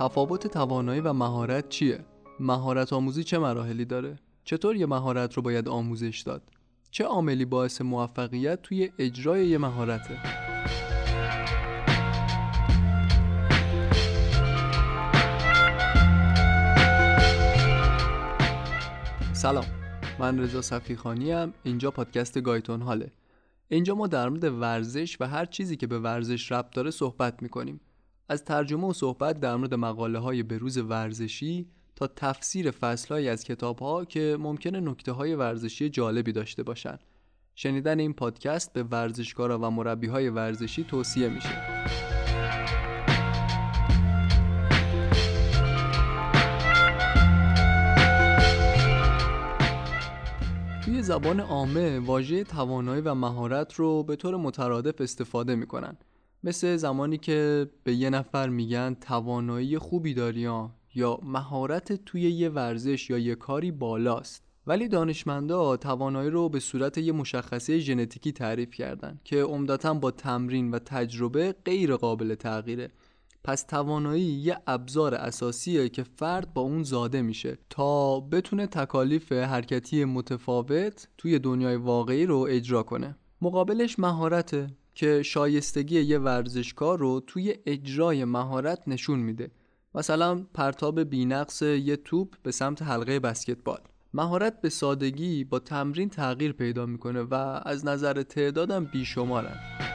تفاوت توانایی و مهارت چیه؟ مهارت آموزی چه مراحلی داره؟ چطور یه مهارت رو باید آموزش داد؟ چه عاملی باعث موفقیت توی اجرای یه مهارته؟ سلام من رضا صفیخانی ام اینجا پادکست گایتون حاله اینجا ما در مورد ورزش و هر چیزی که به ورزش ربط داره صحبت می‌کنیم از ترجمه و صحبت در مورد مقاله های بروز ورزشی تا تفسیر فصلهایی از کتاب ها که ممکنه نکته های ورزشی جالبی داشته باشن. شنیدن این پادکست به ورزشکارا و مربی های ورزشی توصیه میشه. توی زبان عامه واژه توانایی و مهارت رو به طور مترادف استفاده می‌کنن. مثل زمانی که به یه نفر میگن توانایی خوبی داری یا مهارت توی یه ورزش یا یه کاری بالاست. ولی دانشمندا توانایی رو به صورت یه مشخصه ژنتیکی تعریف کردن که عمدتا با تمرین و تجربه غیر قابل تغییره. پس توانایی یه ابزار اساسیه که فرد با اون زاده میشه تا بتونه تکالیف حرکتی متفاوت توی دنیای واقعی رو اجرا کنه. مقابلش مهارته. که شایستگی یه ورزشکار رو توی اجرای مهارت نشون میده. مثلا پرتاب بینقص یه توپ به سمت حلقه بسکتبال. مهارت به سادگی با تمرین تغییر پیدا می‌کنه و از نظر تعدادم بیشمارن.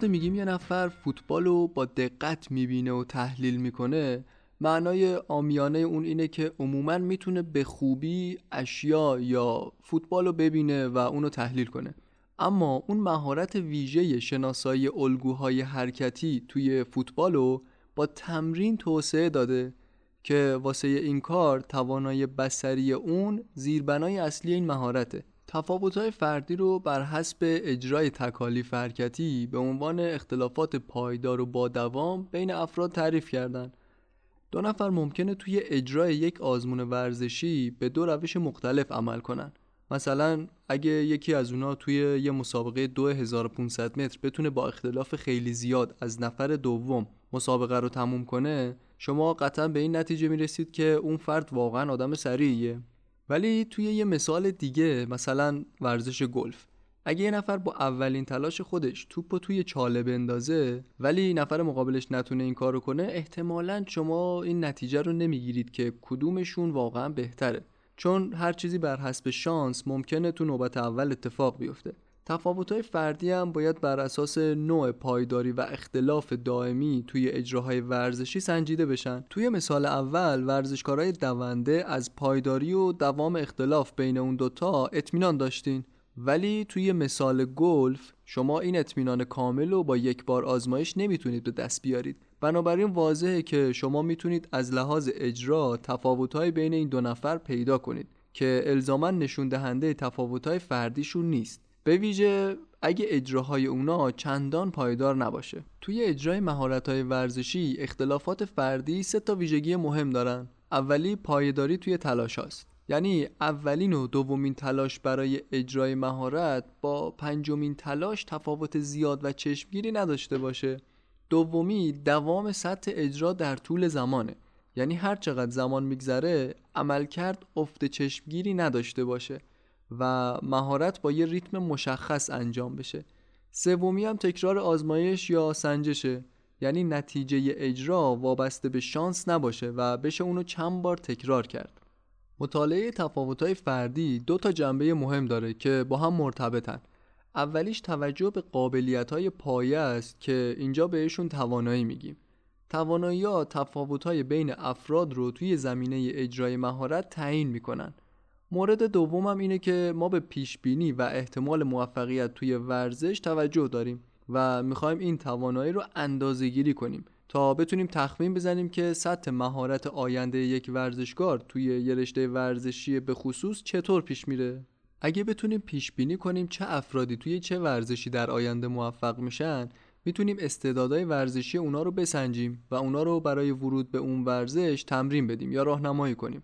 وقتی میگیم یه نفر فوتبال رو با دقت می‌بینه و تحلیل می‌کنه معنای آمیانه اون اینه که عموما می‌تونه به خوبی اشیا یا فوتبال رو ببینه و اونو تحلیل کنه. اما اون مهارت ویژه شناسایی الگوهای حرکتی توی فوتبال رو با تمرین توسعه داده که واسه این کار توانایی بسری اون زیربنای اصلی این مهارته. تفاوت‌های فردی رو بر حسب اجرای تکالیف حرکتی به عنوان اختلافات پایدار و با دوام بین افراد تعریف کردند. دو نفر ممکنه توی اجرای یک آزمون ورزشی به دو روش مختلف عمل کنن. مثلا اگه یکی از اونا توی یه مسابقه 2500 متر بتونه با اختلاف خیلی زیاد از نفر دوم مسابقه رو تموم کنه شما قطعا به این نتیجه می‌رسید که اون فرد واقعا آدم سریعیه ولی توی یه مثال دیگه مثلا ورزش گلف. اگه یه نفر با اولین تلاش خودش توپ توی چاله بندازه ولی نفر مقابلش نتونه این کارو کنه احتمالا شما این نتیجه رو نمی‌گیرید که کدومشون واقعا بهتره. چون هر چیزی بر حسب شانس ممکنه تو نوبت اول اتفاق بیفته. تفاوت‌های فردی هم باید بر اساس نوع پایداری و اختلاف دائمی توی اجراهای ورزشی سنجیده بشن. توی مثال اول ورزشکارای دونده از پایداری و دوام اختلاف بین اون دوتا اطمینان داشتین. ولی توی مثال گلف شما این اطمینان کامل رو با یک بار آزمایش نمی‌تونید به دست بیارید. بنابراین واضحه که شما می‌تونید از لحاظ اجرا تفاوت‌های بین این دو نفر پیدا کنید که الزاما نشون دهنده تفاوت‌های فردیشون نیست. به ویژه اگه اجراهای اونا چندان پایدار نباشه. توی اجرای مهارت‌های ورزشی اختلافات فردی سه تا ویژگی مهم دارن. اولی پایداری توی تلاش هاست. یعنی اولین و دومین تلاش برای اجرای مهارت با پنجمین تلاش تفاوت زیاد و چشمگیری نداشته باشه. دومی دوام سطح اجرا در طول زمانه. یعنی هر چقدر زمان میگذره عملکرد افت چشمگیری نداشته باشه. و مهارت با یه ریتم مشخص انجام بشه. سومی هم تکرار آزمایش یا سنجشه. یعنی نتیجه اجرا وابسته به شانس نباشه و بشه اونو چند بار تکرار کرد. مطالعه تفاوت‌های فردی دو تا جنبه مهم داره که با هم مرتبطن. اولیش توجه به قابلیت‌های پایه است که اینجا بهشون توانایی میگیم. توانایی ها تفاوت‌های بین افراد رو توی زمینه اجرای مهارت تعیین می‌کنن. مورد دومم اینه که ما به پیش بینی و احتمال موفقیت توی ورزش توجه داریم و می‌خوایم این توانایی رو اندازه گیری کنیم تا بتونیم تخمین بزنیم که سطح مهارت آینده یک ورزشکار توی یه رشته ورزشی به خصوص چطور پیش میره. اگه بتونیم پیش بینی کنیم چه افرادی توی چه ورزشی در آینده موفق میشن می‌تونیم استعدادهای ورزشی اونا رو بسنجیم و اونا رو برای ورود به اون ورزش تمرین بدیم یا راهنمایی کنیم.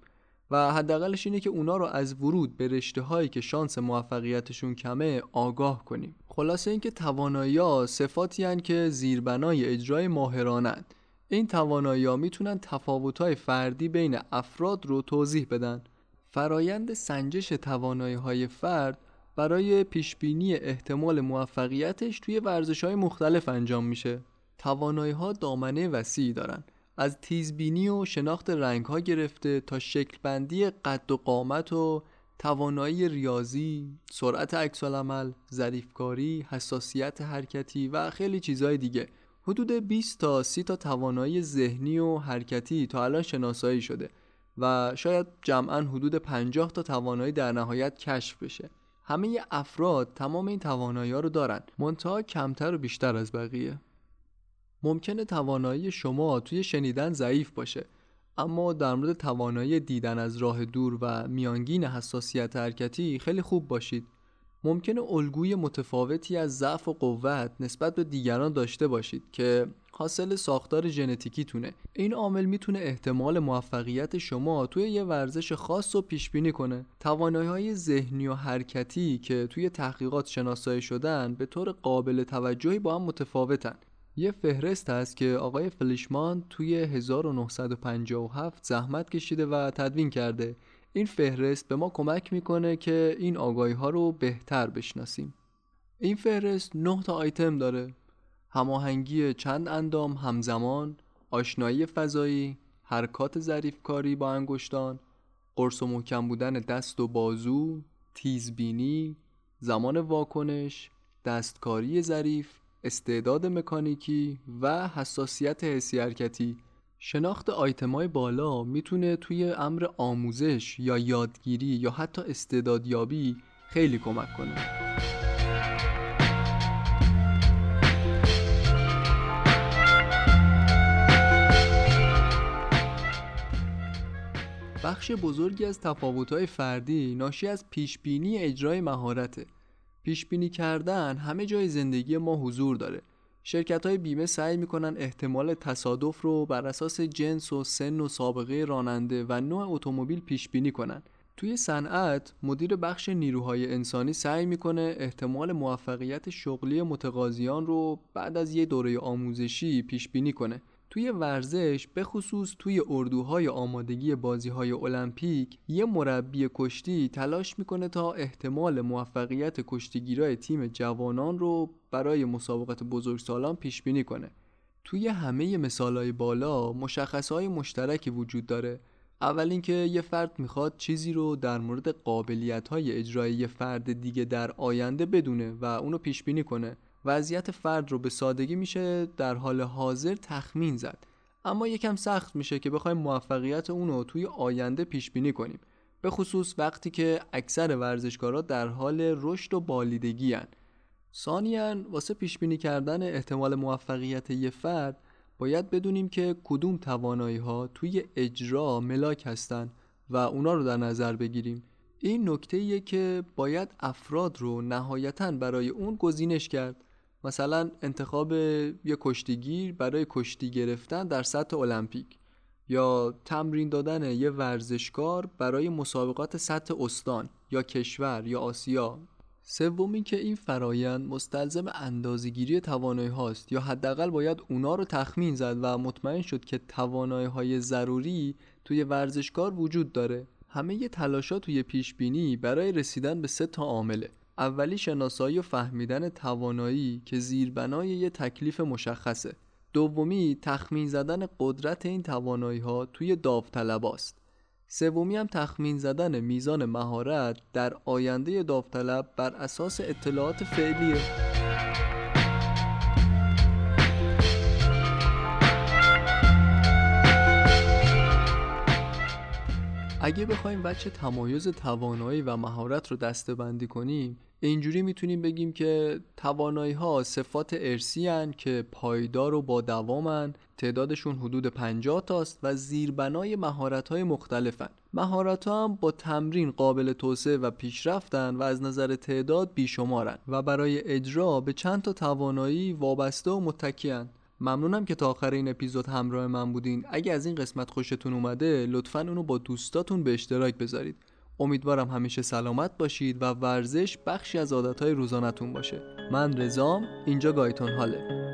و حداقلش اینه که اونا رو از ورود به رشته هایی که شانس موفقیتشون کمه آگاه کنیم. خلاصه اینکه توانایی ها صفاتی هن که زیربنای اجرای ماهرانند. این توانایی ها می‌تونن تفاوت های فردی بین افراد رو توضیح بدن. فرایند سنجش توانایی های فرد برای پیشبینی احتمال موفقیتش توی ورزش های مختلف انجام میشه. توانایی ها دامنه وسیعی دارن. از تیزبینی و شناخت رنگ ها گرفته تا شکل بندی قد و قامت و توانایی ریاضی، سرعت عکسالعمل، ظریفکاری، حساسیت حرکتی و خیلی چیزهای دیگه. حدود 20 تا 30 تا توانایی ذهنی و حرکتی تا الان شناسایی شده و شاید جمعا حدود 50 تا توانایی در نهایت کشف بشه. همه افراد تمام این توانایی ها رو دارن. منتها کمتر و بیشتر از بقیه. ممکنه توانایی شما توی شنیدن ضعیف باشه اما در مورد توانایی دیدن از راه دور و میانگین حساسیت حرکتی خیلی خوب باشید. ممکنه الگوی متفاوتی از ضعف و قوت نسبت به دیگران داشته باشید که حاصل ساختار ژنتیکی تونه این عامل می‌تونه احتمال موفقیت شما توی یه ورزش خاص رو پیش بینی کنه. توانایی های ذهنی و حرکتی که توی تحقیقات شناسایی شدن به طور قابل توجهی با هم متفاوتن. یه فهرست هست که آقای فلیشمان توی 1957 زحمت کشیده و تدوین کرده. این فهرست به ما کمک می‌کنه که این آگاهی ها رو بهتر بشناسیم. این فهرست 9 تا آیتم داره. هماهنگی چند اندام همزمان آشنایی فضایی حرکات ظریفکاری با انگشتان قرص و محکم بودن دست و بازو تیزبینی زمان واکنش دستکاری ظریف استعداد مکانیکی و حساسیت حسی حرکتی. شناخت آیتمای بالا می‌تونه توی امر آموزش یا یادگیری یا حتی استعدادیابی خیلی کمک کنه. بخش بزرگی از تفاوت‌های فردی ناشی از پیشبینی اجرای مهارته. پیشبینی کردن همه جای زندگی ما حضور داره. شرکت های بیمه سعی می‌کنن احتمال تصادف رو بر اساس جنس و سن و سابقه راننده و نوع اتومبیل پیش بینی کنن. توی صنعت مدیر بخش نیروهای انسانی سعی می‌کنه احتمال موفقیت شغلی متقاضیان رو بعد از یه دوره آموزشی پیش بینی کنه. توی ورزش به خصوص توی اردوهای آمادگی بازیهای المپیک یه مربی کشتی تلاش می‌کنه تا احتمال موفقیت کشتیگیرای تیم جوانان رو برای مسابقات بزرگسالان پیش بینی کنه. توی همه مثالهای بالا مشخصهای مشترکی وجود داره. اول اینکه یه فرد می‌خواد چیزی رو در مورد قابلیت های اجرایی فرد دیگه در آینده بدونه و اونو پیش بینی کنه. وضعیت فرد رو به سادگی میشه در حال حاضر تخمین زد. اما یکم سخت میشه که بخوایم موفقیت اون رو توی آینده پیش بینی کنیم. به خصوص وقتی که اکثر ورزشکارا در حال رشد و بالیدگی هن. ثانیا واسه پیش بینی کردن احتمال موفقیت یه فرد باید بدونیم که کدوم توانایی ها توی اجرا ملاک هستن و اونا رو در نظر بگیریم. این نکته که باید افراد رو نهایتا برای اون گزینش کرد. مثلا انتخاب یه کشتیگیر برای کشتی گرفتن در سطح المپیک یا تمرین دادن یه ورزشکار برای مسابقات سطح استان یا کشور یا آسیا. سومی که این فرایند مستلزم اندازهگیری توانایی هاست یا حداقل باید اونا رو تخمین زد و مطمئن شد که توانایی های ضروری توی ورزشکار وجود داره. همه یه تلاشا توی پیش بینی برای رسیدن به سه تا عامله. اولی شناسایی و فهمیدن توانایی که زیربنای یه تکلیف مشخصه. دومی تخمین زدن قدرت این توانایی ها توی داوطلباست سومی هم تخمین زدن میزان مهارت در آینده داوطلب بر اساس اطلاعات فعلیه. اگه بخوایم بچه تمایز توانایی و مهارت رو دسته بندی کنیم اینجوری می‌تونیم بگیم که توانایی ها صفات ارسی هن که پایدار و با دوامن تعدادشون حدود 50 تاست و زیربنای مهارت های مختلفن مهارت ها هم با تمرین قابل توسعه و پیشرفتن و از نظر تعداد بیشمارن و برای اجرا به چند تا توانایی وابسته و متکیان ممنونم که تا آخر این اپیزود همراه من بودین. اگه از این قسمت خوشتون اومده لطفا اونو با دوستاتون به اشتراک بذارید. امیدوارم همیشه سلامت باشید و ورزش بخشی از عادتهای روزانتون باشه. من رزام اینجا گایتون حاله